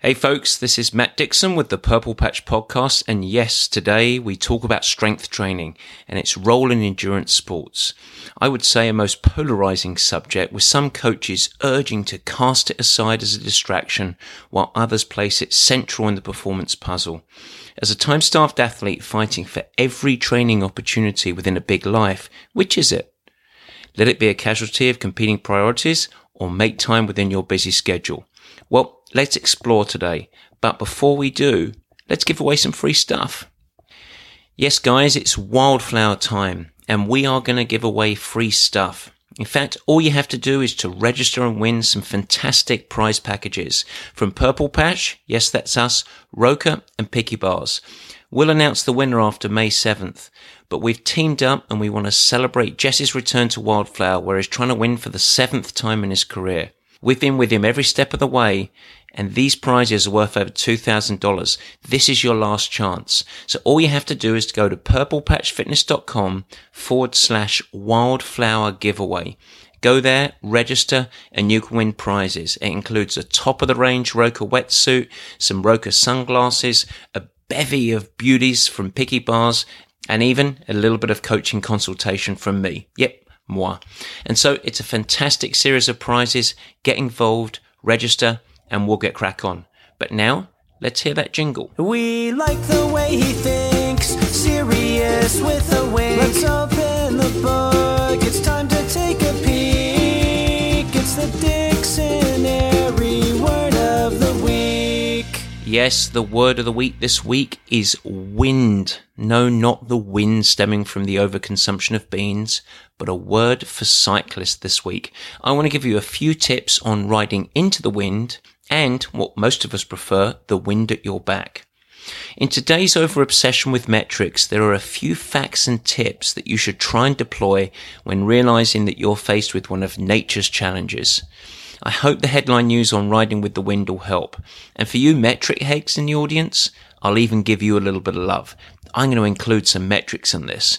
Hey folks, this is Matt Dixon with the Purple Patch Podcast, and yes, today we talk about strength training and its role in endurance sports. I would say a most polarizing subject, with some coaches urging to cast it aside as a distraction, while others place it central in the performance puzzle. As a time starved athlete fighting for every training opportunity within a big life, which is it? Let it be a casualty of competing priorities or make time within your busy schedule. Well, let's explore today. But before we do, let's give away some free stuff. Yes, guys, it's wildflower time and we are going to give away free stuff. In fact, all you have to do is to register and win some fantastic prize packages from Purple Patch. Yes, that's us, Roka and Picky Bars. We'll announce the winner after May 7th, but we've teamed up and we want to celebrate Jesse's return to Wildflower where he's trying to win for the seventh time in his career. We've been with him every step of the way, and these prizes are worth over $2,000. This is your last chance. So all you have to do is to go to purplepatchfitness.com forward slash wildflower giveaway. Go there, register, and you can win prizes. It includes a top of the range Roka wetsuit, some Roka sunglasses, a bevy of beauties from Picky Bars, and even a little bit of coaching consultation from me. Yep, moi. And so it's a fantastic series of prizes. Get involved, register, and we'll get crack on. But now, let's hear that jingle. We like the way he thinks, serious with a wink. Let's open the book, it's time to take a peek. It's the dictionary word of the week. Yes, the word of the week this week is wind. No, not the wind stemming from the overconsumption of beans, but a word for cyclists this week. I want to give you a few tips on riding into the wind and what most of us prefer, the wind at your back. In today's over obsession with metrics, there are a few facts and tips that you should try and deploy when realizing that you're faced with one of nature's challenges. I hope the headline news on riding with the wind will help. And for you metric heads in the audience, I'll even give you a little bit of love. I'm going to include some metrics in this.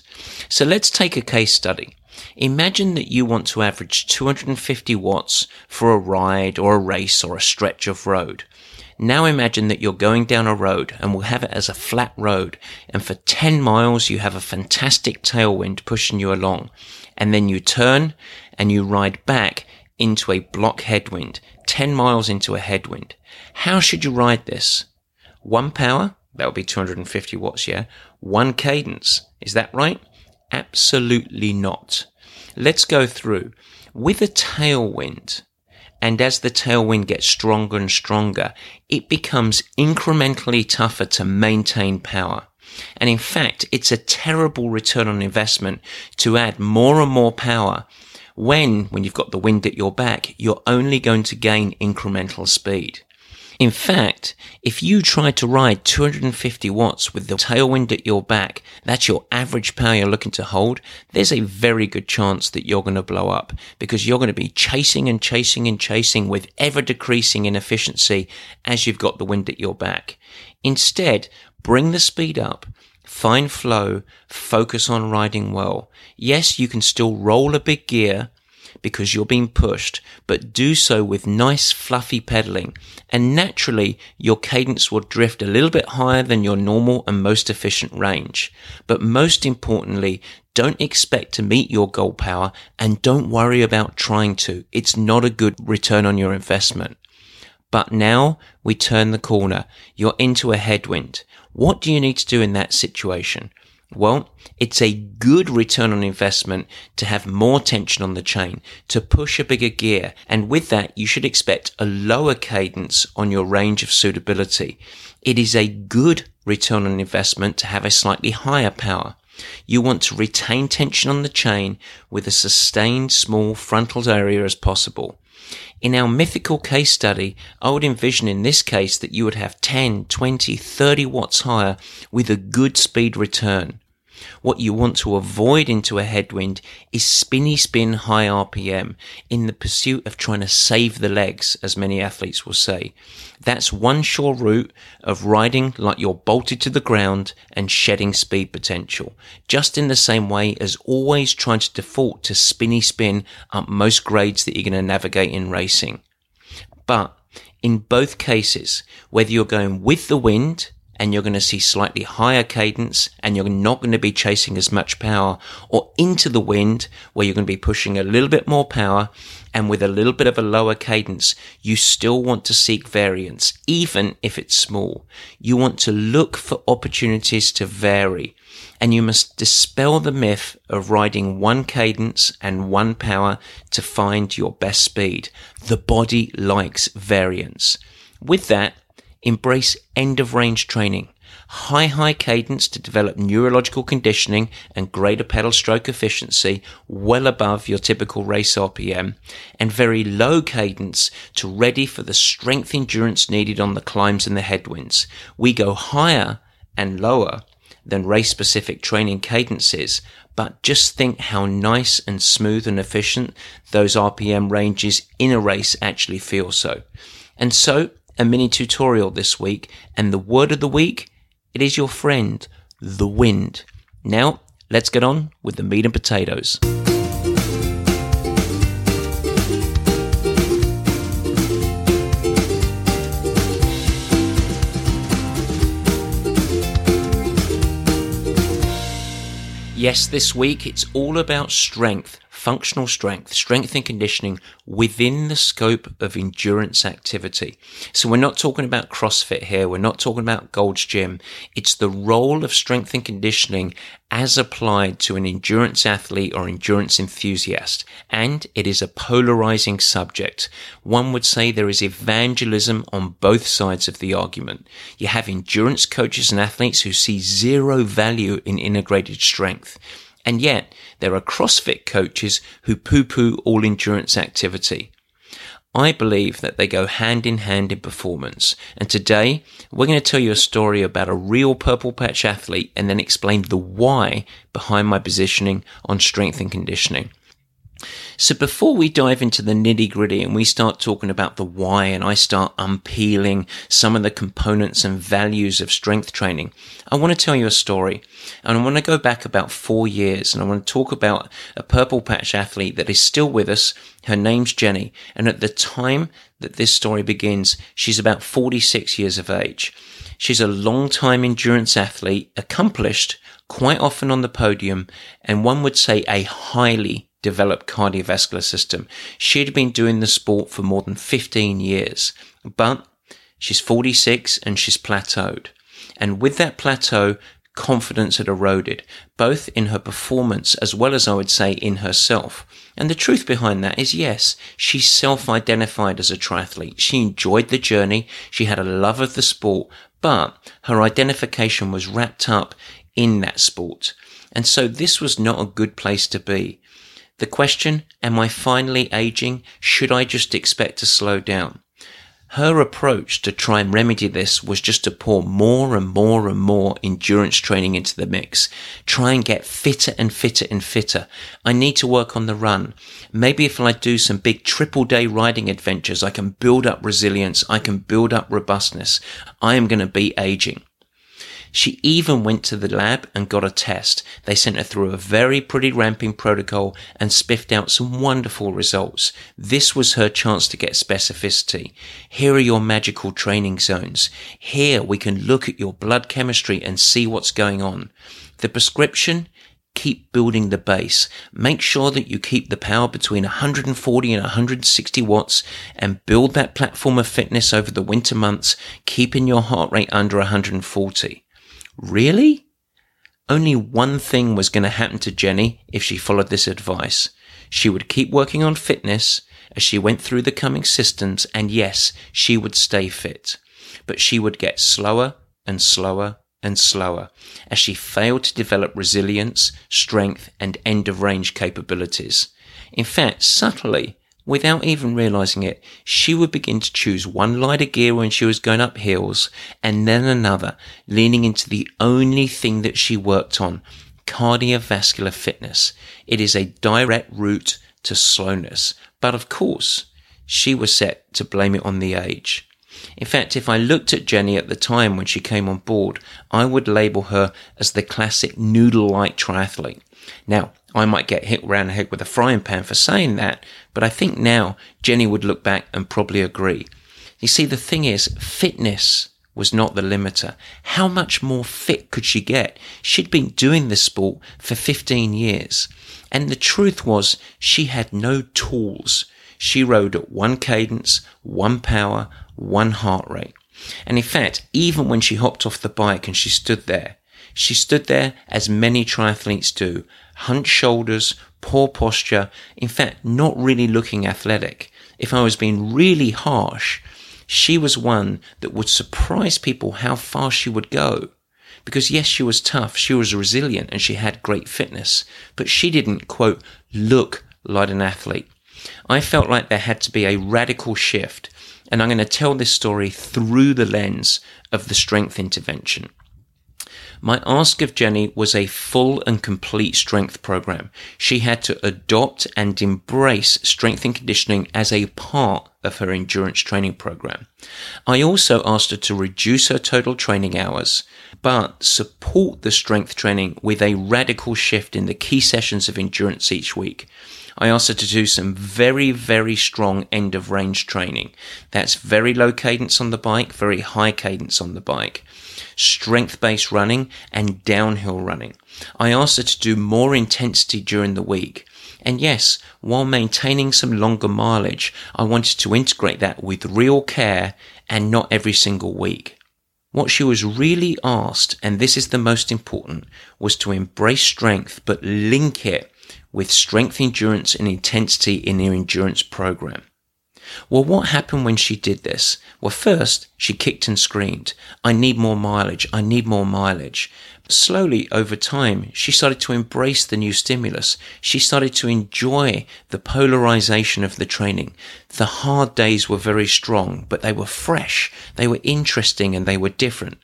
So let's take a case study. Imagine that you want to average 250 watts for a ride or a race or a stretch of road. Now imagine that you're going down a road and we'll have it as a flat road and for 10 miles you have a fantastic tailwind pushing you along and then you turn and you ride back into a block headwind, 10 miles into a headwind. How should you ride this? One power, that would be 250 watts, yeah? One cadence, is that right? Absolutely not. Let's go through. With a tailwind, and as the tailwind gets stronger and stronger, it becomes incrementally tougher to maintain power. And in fact, it's a terrible return on investment to add more and more power when, when you've got the wind at your back, you're only going to gain incremental speed. In fact, if you try to ride 250 watts with the tailwind at your back, that's your average power you're looking to hold, there's a very good chance that you're going to blow up because you're going to be chasing and chasing and chasing with ever decreasing inefficiency as you've got the wind at your back. Instead, bring the speed up, find flow, focus on riding well. Yes, you can still roll a big gear, because you're being pushed, but do so with nice fluffy pedaling. And naturally, your cadence will drift a little bit higher than your normal and most efficient range. But most importantly, don't expect to meet your goal power and don't worry about trying to. It's not a good return on your investment. But now we turn the corner. You're into a headwind. What do you need to do in that situation? Well, it's a good return on investment to have more tension on the chain, to push a bigger gear. And with that, you should expect a lower cadence on your range of suitability. It is a good return on investment to have a slightly higher power. You want to retain tension on the chain with a sustained small frontal area as possible. In our mythical case study, I would envision in this case that you would have 10, 20, 30 watts higher with a good speed return. What you want to avoid into a headwind is spinny spin high RPM in the pursuit of trying to save the legs, as many athletes will say. That's one sure route of riding like you're bolted to the ground and shedding speed potential, just in the same way as always trying to default to spinny spin up most grades that you're going to navigate in racing. But in both cases, whether you're going with the wind and you're going to see slightly higher cadence and you're not going to be chasing as much power or into the wind where you're going to be pushing a little bit more power and with a little bit of a lower cadence, you still want to seek variance, even if it's small. You want to look for opportunities to vary and you must dispel the myth of riding one cadence and one power to find your best speed. The body likes variance. With that, embrace end of range training. High, high cadence to develop neurological conditioning and greater pedal stroke efficiency well above your typical race RPM and very low cadence to ready for the strength endurance needed on the climbs and the headwinds. We go higher and lower than race specific training cadences, but just think how nice and smooth and efficient those RPM ranges in a race actually feel so. And so a mini tutorial this week and the word of the week, it is your friend, the wind. Now, let's get on with the meat and potatoes. Yes, this week it's all about strength, functional strength, strength and conditioning within the scope of endurance activity. So we're not talking about CrossFit here. We're not talking about Gold's Gym. It's the role of strength and conditioning as applied to an endurance athlete or endurance enthusiast. And it is a polarizing subject. One would say there is evangelism on both sides of the argument. You have endurance coaches and athletes who see zero value in integrated strength. And yet, there are CrossFit coaches who poo poo all endurance activity. I believe that they go hand in hand in performance. And today, we're going to tell you a story about a real purple patch athlete and then explain the why behind my positioning on strength and conditioning. So before we dive into the nitty gritty and we start talking about the why and I start unpeeling some of the components and values of strength training, I want to tell you a story. And I want to go back about four years and I want to talk about a purple patch athlete that is still with us. Her name's Jenny. And at the time that this story begins, she's about 46 years of age. She's a long-time endurance athlete, accomplished, quite often on the podium, and one would say a highly developed cardiovascular system. She'd been doing the sport for more than 15 years, but she's 46 and she's plateaued. And with that plateau, confidence had eroded, both in her performance as well as I would say in herself. And the truth behind that is yes, she self-identified as a triathlete. She enjoyed the journey. She had a love of the sport, but her identification was wrapped up in that sport. And so this was not a good place to be. The question, am I finally aging? Should I just expect to slow down? Her approach to try and remedy this was just to pour more and more and more endurance training into the mix. Try and get fitter and fitter and fitter. I need to work on the run. Maybe if I do some big triple day riding adventures, I can build up resilience. I can build up robustness. I am going to be aging. She even went to the lab and got a test. They sent her through a very pretty ramping protocol and spiffed out some wonderful results. This was her chance to get specificity. Here are your magical training zones. Here we can look at your blood chemistry and see what's going on. The prescription keep building the base. Make sure that you keep the power between 140 and 160 watts and build that platform of fitness over the winter months, keeping your heart rate under 140. Really? Only one thing was going to happen to Jenny if she followed this advice. She would keep working on fitness as she went through the coming systems, and yes, she would stay fit. But she would get slower and slower and slower as she failed to develop resilience, strength, and end of range capabilities. In fact, subtly, without even realizing it, she would begin to choose one lighter gear when she was going up hills and then another, leaning into the only thing that she worked on, cardiovascular fitness. It is a direct route to slowness. But of course, she was set to blame it on the age. In fact, if I looked at Jenny at the time when she came on board, I would label her as the classic noodle-like triathlete. Now, I might get hit round the head with a frying pan for saying that, but I think now Jenny would look back and probably agree. You see, the thing is, fitness was not the limiter. How much more fit could she get? She'd been doing this sport for 15 years. And the truth was, she had no tools. She rode at one cadence, one power, one heart rate. And in fact, even when she hopped off the bike and she stood there, she stood there as many triathletes do, hunched shoulders, poor posture, in fact, not really looking athletic. If I was being really harsh, she was one that would surprise people how far she would go. Because yes, she was tough, she was resilient, and she had great fitness, but she didn't, quote, look like an athlete. I felt like there had to be a radical shift, and I'm going to tell this story through the lens of the strength intervention. My ask of Jenny was a full and complete strength program. She had to adopt and embrace strength and conditioning as a part of her endurance training program. I also asked her to reduce her total training hours, but support the strength training with a radical shift in the key sessions of endurance each week. I asked her to do some very, very strong end of range training. That's very low cadence on the bike, very high cadence on the bike strength based running and downhill running. I asked her to do more intensity during the week. And yes, while maintaining some longer mileage, I wanted to integrate that with real care and not every single week. What she was really asked, and this is the most important, was to embrace strength but link it with strength, endurance, and intensity in their endurance program. Well, what happened when she did this? Well, first, she kicked and screamed, I need more mileage, I need more mileage. Slowly, over time, she started to embrace the new stimulus. She started to enjoy the polarization of the training. The hard days were very strong, but they were fresh, they were interesting, and they were different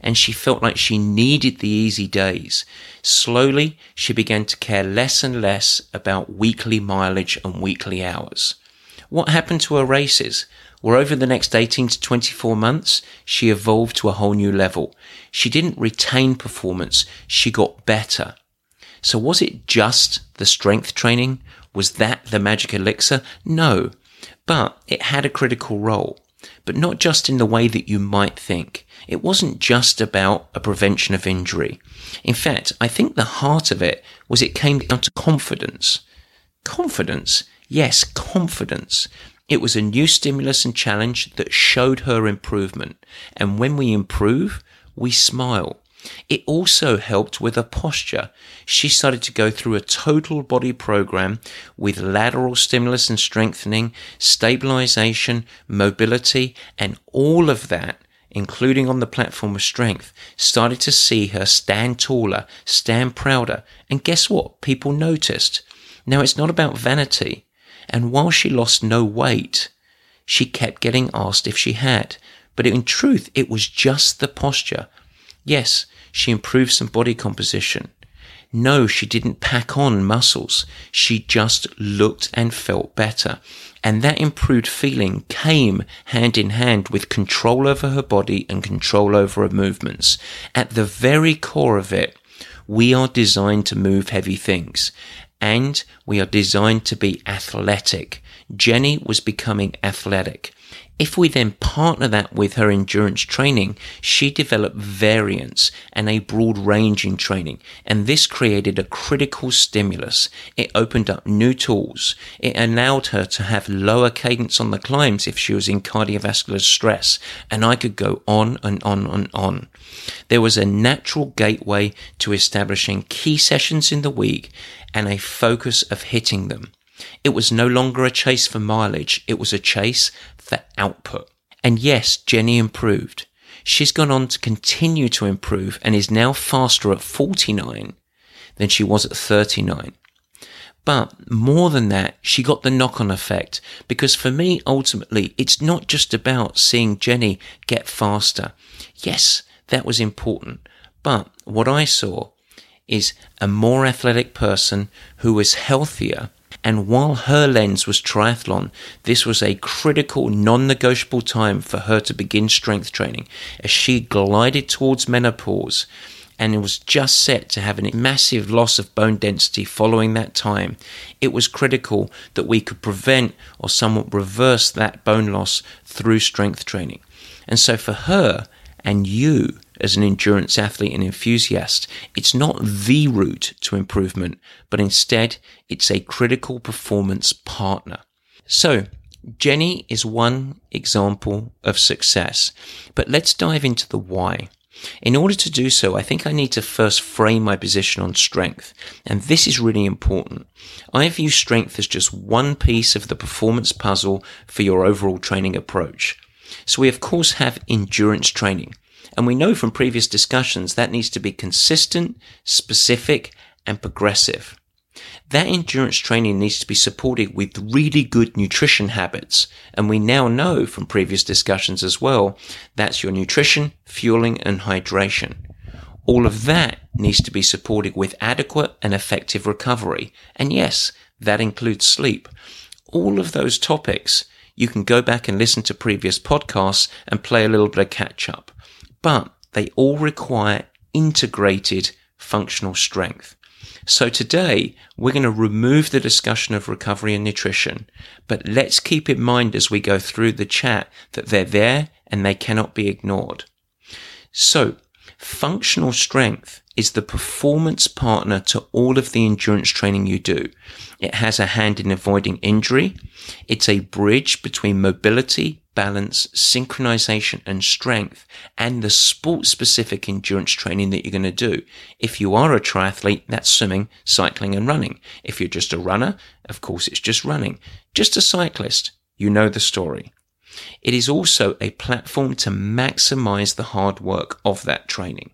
and she felt like she needed the easy days. Slowly, she began to care less and less about weekly mileage and weekly hours. What happened to her races? Well, over the next 18 to 24 months, she evolved to a whole new level. She didn't retain performance, she got better. So was it just the strength training? Was that the magic elixir? No, but it had a critical role. But not just in the way that you might think. It wasn't just about a prevention of injury. In fact, I think the heart of it was it came down to confidence. Confidence Yes, confidence. It was a new stimulus and challenge that showed her improvement. And when we improve, we smile. It also helped with her posture. She started to go through a total body program with lateral stimulus and strengthening, stabilization, mobility, and all of that, including on the platform of strength, started to see her stand taller, stand prouder. And guess what? People noticed. Now it's not about vanity. And while she lost no weight, she kept getting asked if she had. But in truth, it was just the posture. Yes, she improved some body composition. No, she didn't pack on muscles. She just looked and felt better. And that improved feeling came hand in hand with control over her body and control over her movements. At the very core of it, we are designed to move heavy things and we are designed to be athletic. Jenny was becoming athletic. If we then partner that with her endurance training, she developed variance and a broad range in training. And this created a critical stimulus. It opened up new tools. It allowed her to have lower cadence on the climbs if she was in cardiovascular stress. And I could go on and on and on. There was a natural gateway to establishing key sessions in the week and a focus of hitting them. It was no longer a chase for mileage, it was a chase for output. And yes, Jenny improved. She's gone on to continue to improve and is now faster at 49 than she was at 39. But more than that, she got the knock on effect because for me, ultimately, it's not just about seeing Jenny get faster. Yes, that was important. But what I saw is a more athletic person who was healthier. And while her lens was triathlon, this was a critical, non negotiable time for her to begin strength training as she glided towards menopause and it was just set to have a massive loss of bone density following that time, it was critical that we could prevent or somewhat reverse that bone loss through strength training. And so for her and you, as an endurance athlete and enthusiast, it's not the route to improvement, but instead it's a critical performance partner. So, Jenny is one example of success, but let's dive into the why. In order to do so, I think I need to first frame my position on strength. And this is really important. I view strength as just one piece of the performance puzzle for your overall training approach. So we of course have endurance training. And we know from previous discussions that needs to be consistent, specific, and progressive. That endurance training needs to be supported with really good nutrition habits. And we now know from previous discussions as well, that's your nutrition, fueling, and hydration. All of that needs to be supported with adequate and effective recovery. And yes, that includes sleep. All of those topics, you can go back and listen to previous podcasts and play a little bit of catch up. But they all require integrated functional strength. So today we're going to remove the discussion of recovery and nutrition, but let's keep in mind as we go through the chat that they're there and they cannot be ignored. So functional strength is the performance partner to all of the endurance training you do. It has a hand in avoiding injury. It's a bridge between mobility, balance, synchronization, and strength, and the sport specific endurance training that you're going to do. If you are a triathlete, that's swimming, cycling, and running. If you're just a runner, of course, it's just running. Just a cyclist, you know the story. It is also a platform to maximize the hard work of that training.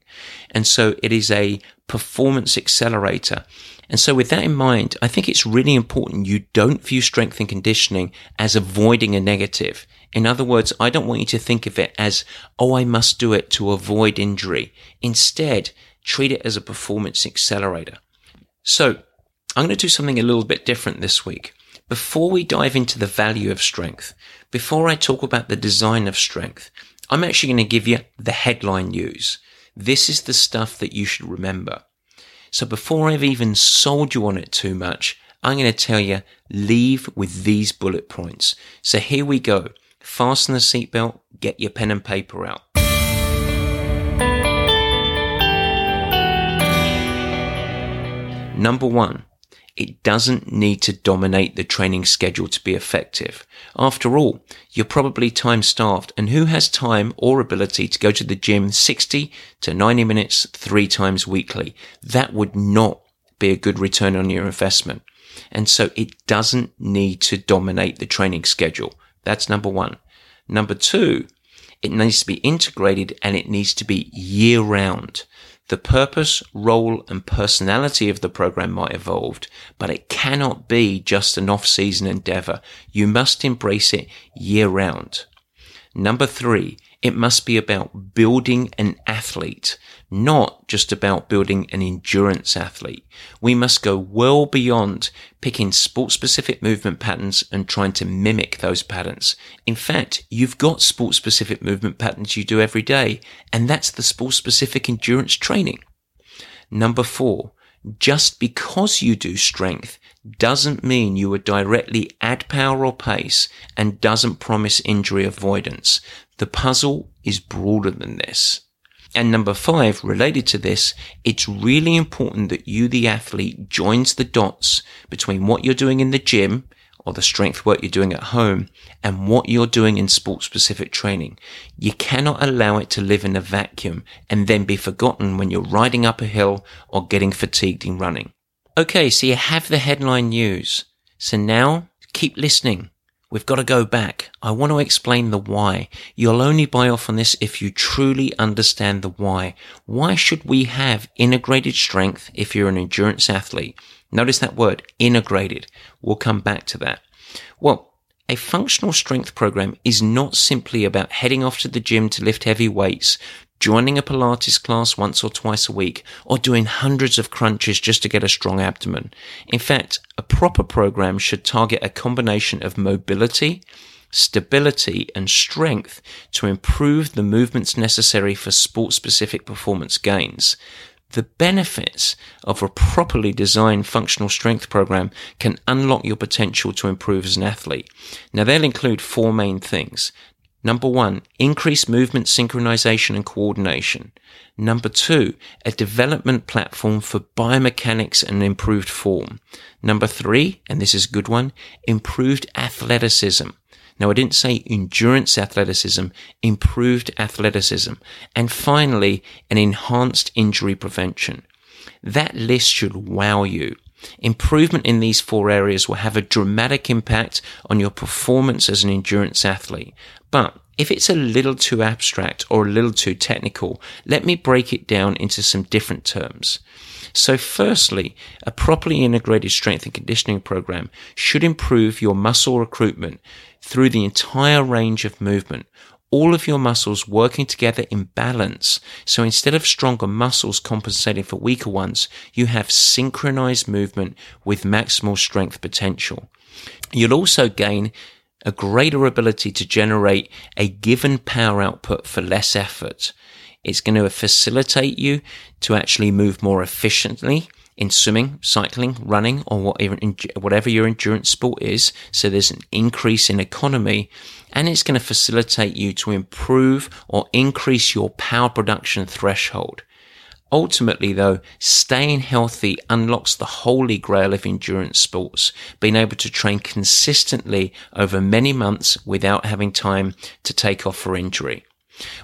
And so it is a performance accelerator. And so with that in mind, I think it's really important you don't view strength and conditioning as avoiding a negative. In other words, I don't want you to think of it as, oh, I must do it to avoid injury. Instead, treat it as a performance accelerator. So I'm going to do something a little bit different this week. Before we dive into the value of strength, before I talk about the design of strength, I'm actually going to give you the headline news. This is the stuff that you should remember. So before I've even sold you on it too much, I'm going to tell you leave with these bullet points. So here we go. Fasten the seatbelt, get your pen and paper out. Number one, it doesn't need to dominate the training schedule to be effective. After all, you're probably time starved and who has time or ability to go to the gym 60 to 90 minutes three times weekly? That would not be a good return on your investment. And so it doesn't need to dominate the training schedule. That's number one. Number two, it needs to be integrated and it needs to be year round. The purpose, role, and personality of the program might evolve, but it cannot be just an off-season endeavor. You must embrace it year round. Number three, it must be about building an athlete, not just about building an endurance athlete. We must go well beyond picking sport specific movement patterns and trying to mimic those patterns. In fact, you've got sport specific movement patterns you do every day, and that's the sport specific endurance training. Number four, just because you do strength doesn't mean you would directly add power or pace and doesn't promise injury avoidance. The puzzle is broader than this. And number five, related to this, it's really important that you, the athlete, joins the dots between what you're doing in the gym or the strength work you're doing at home and what you're doing in sport specific training. You cannot allow it to live in a vacuum and then be forgotten when you're riding up a hill or getting fatigued in running. Okay, so you have the headline news. So now keep listening. We've got to go back. I want to explain the why. You'll only buy off on this if you truly understand the why. Why should we have integrated strength if you're an endurance athlete? Notice that word, integrated. We'll come back to that. Well, a functional strength program is not simply about heading off to the gym to lift heavy weights, joining a Pilates class once or twice a week, or doing hundreds of crunches just to get a strong abdomen. In fact, a proper program should target a combination of mobility, stability, and strength to improve the movements necessary for sport specific performance gains. The benefits of a properly designed functional strength program can unlock your potential to improve as an athlete. Now, they'll include four main things. Number one, increased movement synchronization and coordination. Number two, a development platform for biomechanics and improved form. Number three, and this is a good one, improved athleticism. Now, I didn't say endurance athleticism, improved athleticism. And finally, an enhanced injury prevention. That list should wow you. Improvement in these four areas will have a dramatic impact on your performance as an endurance athlete. But if it's a little too abstract or a little too technical, let me break it down into some different terms. So firstly, a properly integrated strength and conditioning program should improve your muscle recruitment through the entire range of movement. All of your muscles working together in balance. So instead of stronger muscles compensating for weaker ones, you have synchronized movement with maximal strength potential. You'll also gain a greater ability to generate a given power output for less effort. It's going to facilitate you to actually move more efficiently in swimming, cycling, running, or whatever, whatever your endurance sport is. So there's an increase in economy and it's going to facilitate you to improve or increase your power production threshold. Ultimately, though, staying healthy unlocks the holy grail of endurance sports, being able to train consistently over many months without having time to take off for injury.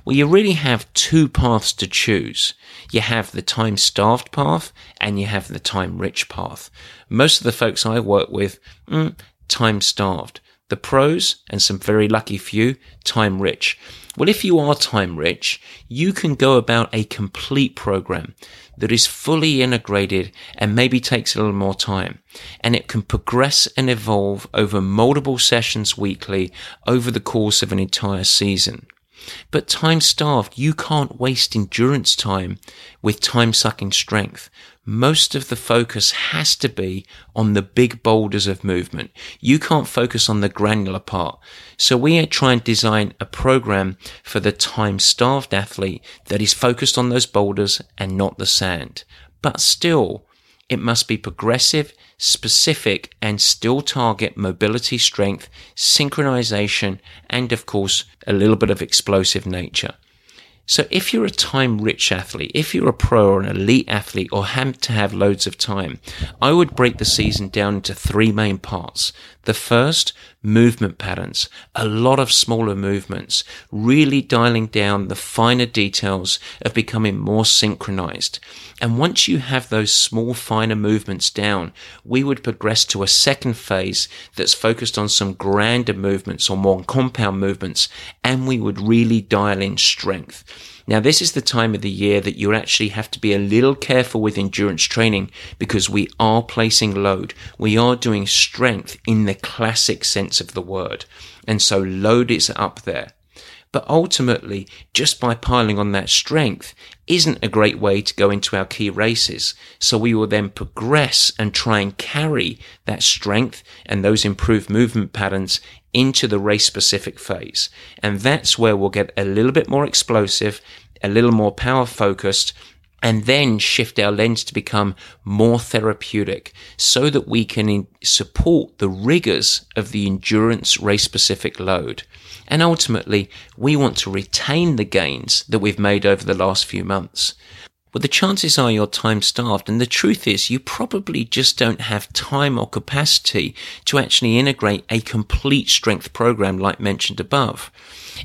Well, you really have two paths to choose. You have the time starved path and you have the time rich path. Most of the folks I work with, mm, time starved. The pros and some very lucky few, time rich. Well, if you are time rich, you can go about a complete program that is fully integrated and maybe takes a little more time. And it can progress and evolve over multiple sessions weekly over the course of an entire season. But time starved, you can't waste endurance time with time sucking strength. Most of the focus has to be on the big boulders of movement. You can't focus on the granular part. So we try and design a program for the time starved athlete that is focused on those boulders and not the sand. But still, it must be progressive, specific, and still target mobility strength, synchronization, and of course, a little bit of explosive nature. So if you're a time rich athlete, if you're a pro or an elite athlete or have to have loads of time, I would break the season down into three main parts. The first, movement patterns, a lot of smaller movements, really dialing down the finer details of becoming more synchronized. And once you have those small, finer movements down, we would progress to a second phase that's focused on some grander movements or more compound movements, and we would really dial in strength. Now, this is the time of the year that you actually have to be a little careful with endurance training because we are placing load. We are doing strength in the classic sense of the word. And so load is up there. But ultimately, just by piling on that strength isn't a great way to go into our key races. So we will then progress and try and carry that strength and those improved movement patterns into the race specific phase. And that's where we'll get a little bit more explosive, a little more power focused, and then shift our lens to become more therapeutic so that we can support the rigors of the endurance race specific load. And ultimately, we want to retain the gains that we've made over the last few months. Well, the chances are you're time starved, and the truth is you probably just don't have time or capacity to actually integrate a complete strength program like mentioned above.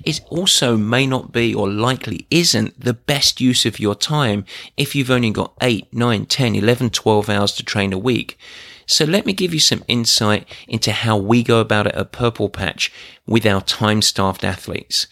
It also may not be or likely isn't the best use of your time if you've only got 8, 9, 10, 11, 12 hours to train a week. So let me give you some insight into how we go about it at Purple Patch with our time starved athletes.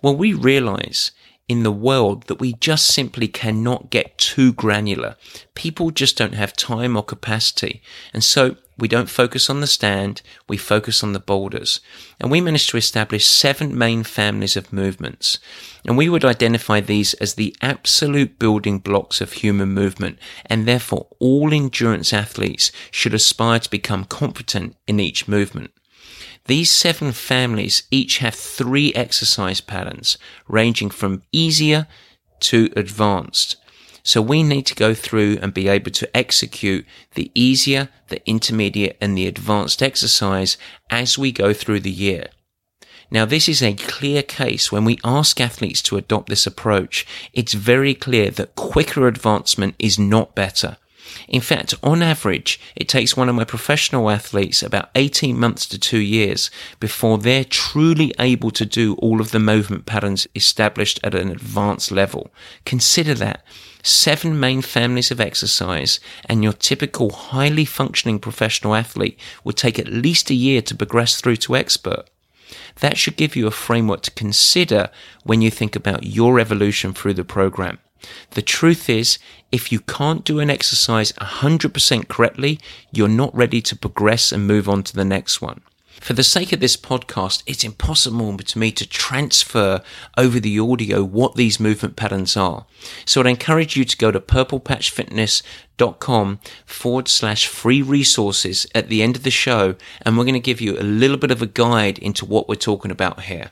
Well, we realize in the world that we just simply cannot get too granular. People just don't have time or capacity. And so we don't focus on the stand, we focus on the boulders. And we managed to establish seven main families of movements. And we would identify these as the absolute building blocks of human movement. And therefore, all endurance athletes should aspire to become competent in each movement. These seven families each have three exercise patterns ranging from easier to advanced. So we need to go through and be able to execute the easier, the intermediate and the advanced exercise as we go through the year. Now, this is a clear case when we ask athletes to adopt this approach. It's very clear that quicker advancement is not better. In fact, on average, it takes one of my professional athletes about 18 months to two years before they're truly able to do all of the movement patterns established at an advanced level. Consider that. Seven main families of exercise and your typical highly functioning professional athlete would take at least a year to progress through to expert. That should give you a framework to consider when you think about your evolution through the program. The truth is, if you can't do an exercise 100% correctly, you're not ready to progress and move on to the next one. For the sake of this podcast, it's impossible to me to transfer over the audio what these movement patterns are. So I'd encourage you to go to purplepatchfitness.com forward slash free resources at the end of the show, and we're going to give you a little bit of a guide into what we're talking about here.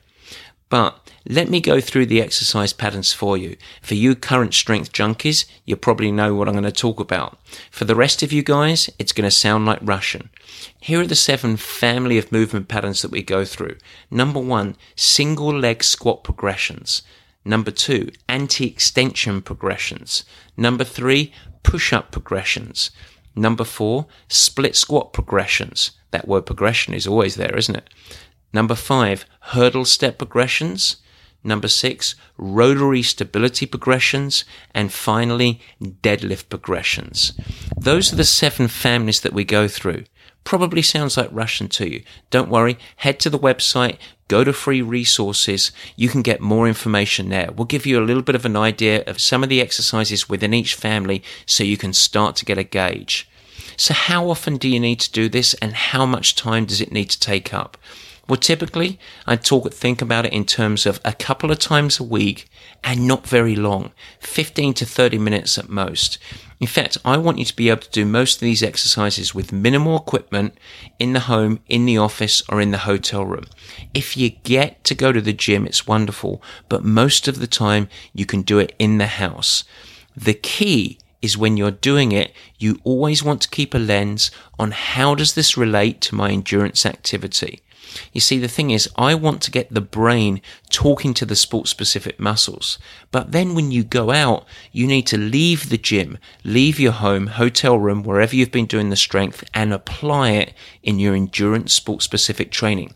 But let me go through the exercise patterns for you. For you current strength junkies, you probably know what I'm going to talk about. For the rest of you guys, it's going to sound like Russian. Here are the seven family of movement patterns that we go through. Number one, single leg squat progressions. Number two, anti-extension progressions. Number three, push-up progressions. Number four, split squat progressions. That word progression is always there, isn't it? Number five, hurdle step progressions. Number six, rotary stability progressions. And finally, deadlift progressions. Those are the seven families that we go through. Probably sounds like Russian to you. Don't worry. Head to the website, go to free resources. You can get more information there. We'll give you a little bit of an idea of some of the exercises within each family so you can start to get a gauge. So how often do you need to do this and how much time does it need to take up? Well, typically, I talk, think about it in terms of a couple of times a week and not very long, 15 to 30 minutes at most. In fact, I want you to be able to do most of these exercises with minimal equipment in the home, in the office, or in the hotel room. If you get to go to the gym, it's wonderful, but most of the time you can do it in the house. The key is when you're doing it, you always want to keep a lens on how does this relate to my endurance activity? You see, the thing is, I want to get the brain talking to the sport specific muscles. But then when you go out, you need to leave the gym, leave your home, hotel room, wherever you've been doing the strength and apply it in your endurance sport specific training.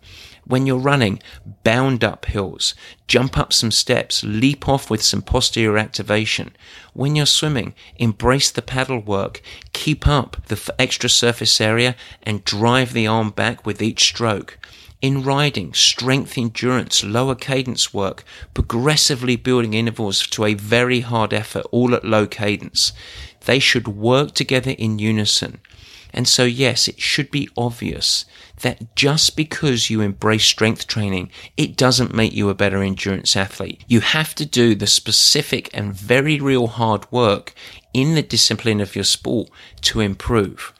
When you're running, bound up hills, jump up some steps, leap off with some posterior activation. When you're swimming, embrace the paddle work, keep up the extra surface area and drive the arm back with each stroke. In riding, strength endurance, lower cadence work, progressively building intervals to a very hard effort, all at low cadence. They should work together in unison. And so, yes, it should be obvious that just because you embrace strength training, it doesn't make you a better endurance athlete. You have to do the specific and very real hard work in the discipline of your sport to improve.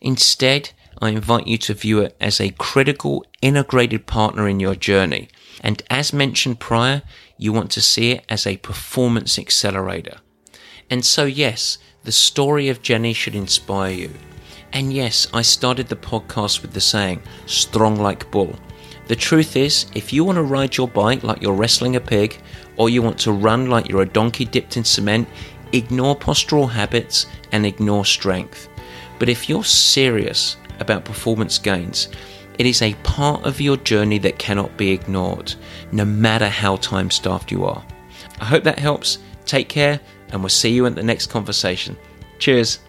Instead, I invite you to view it as a critical, integrated partner in your journey. And as mentioned prior, you want to see it as a performance accelerator. And so, yes, the story of Jenny should inspire you. And yes, I started the podcast with the saying, strong like bull. The truth is, if you want to ride your bike like you're wrestling a pig, or you want to run like you're a donkey dipped in cement, ignore postural habits and ignore strength. But if you're serious about performance gains. It is a part of your journey that cannot be ignored, no matter how time staffed you are. I hope that helps. Take care, and we'll see you at the next conversation. Cheers.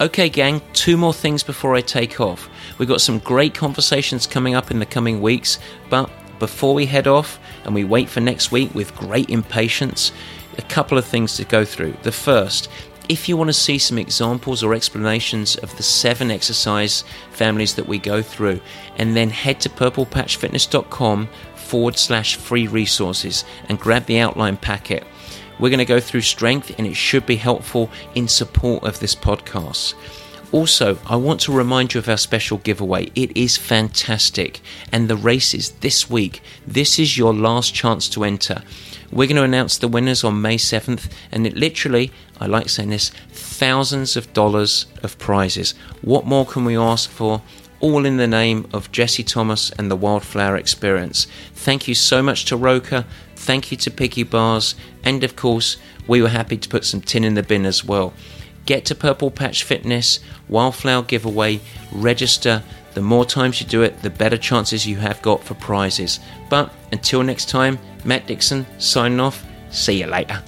Okay, gang, two more things before I take off. We've got some great conversations coming up in the coming weeks, but before we head off and we wait for next week with great impatience, a couple of things to go through. The first, if you want to see some examples or explanations of the seven exercise families that we go through, and then head to purplepatchfitness.com forward slash free resources and grab the outline packet. We're going to go through strength, and it should be helpful in support of this podcast. Also, I want to remind you of our special giveaway. It is fantastic, and the race is this week. This is your last chance to enter. We're going to announce the winners on May 7th, and it literally, I like saying this, thousands of dollars of prizes. What more can we ask for? All in the name of Jesse Thomas and the Wildflower Experience. Thank you so much to Roka. Thank you to Picky Bars. And of course, we were happy to put some tin in the bin as well. Get to Purple Patch Fitness, Wildflower Giveaway, register. The more times you do it, the better chances you have got for prizes. But until next time, Matt Dixon signing off. See you later.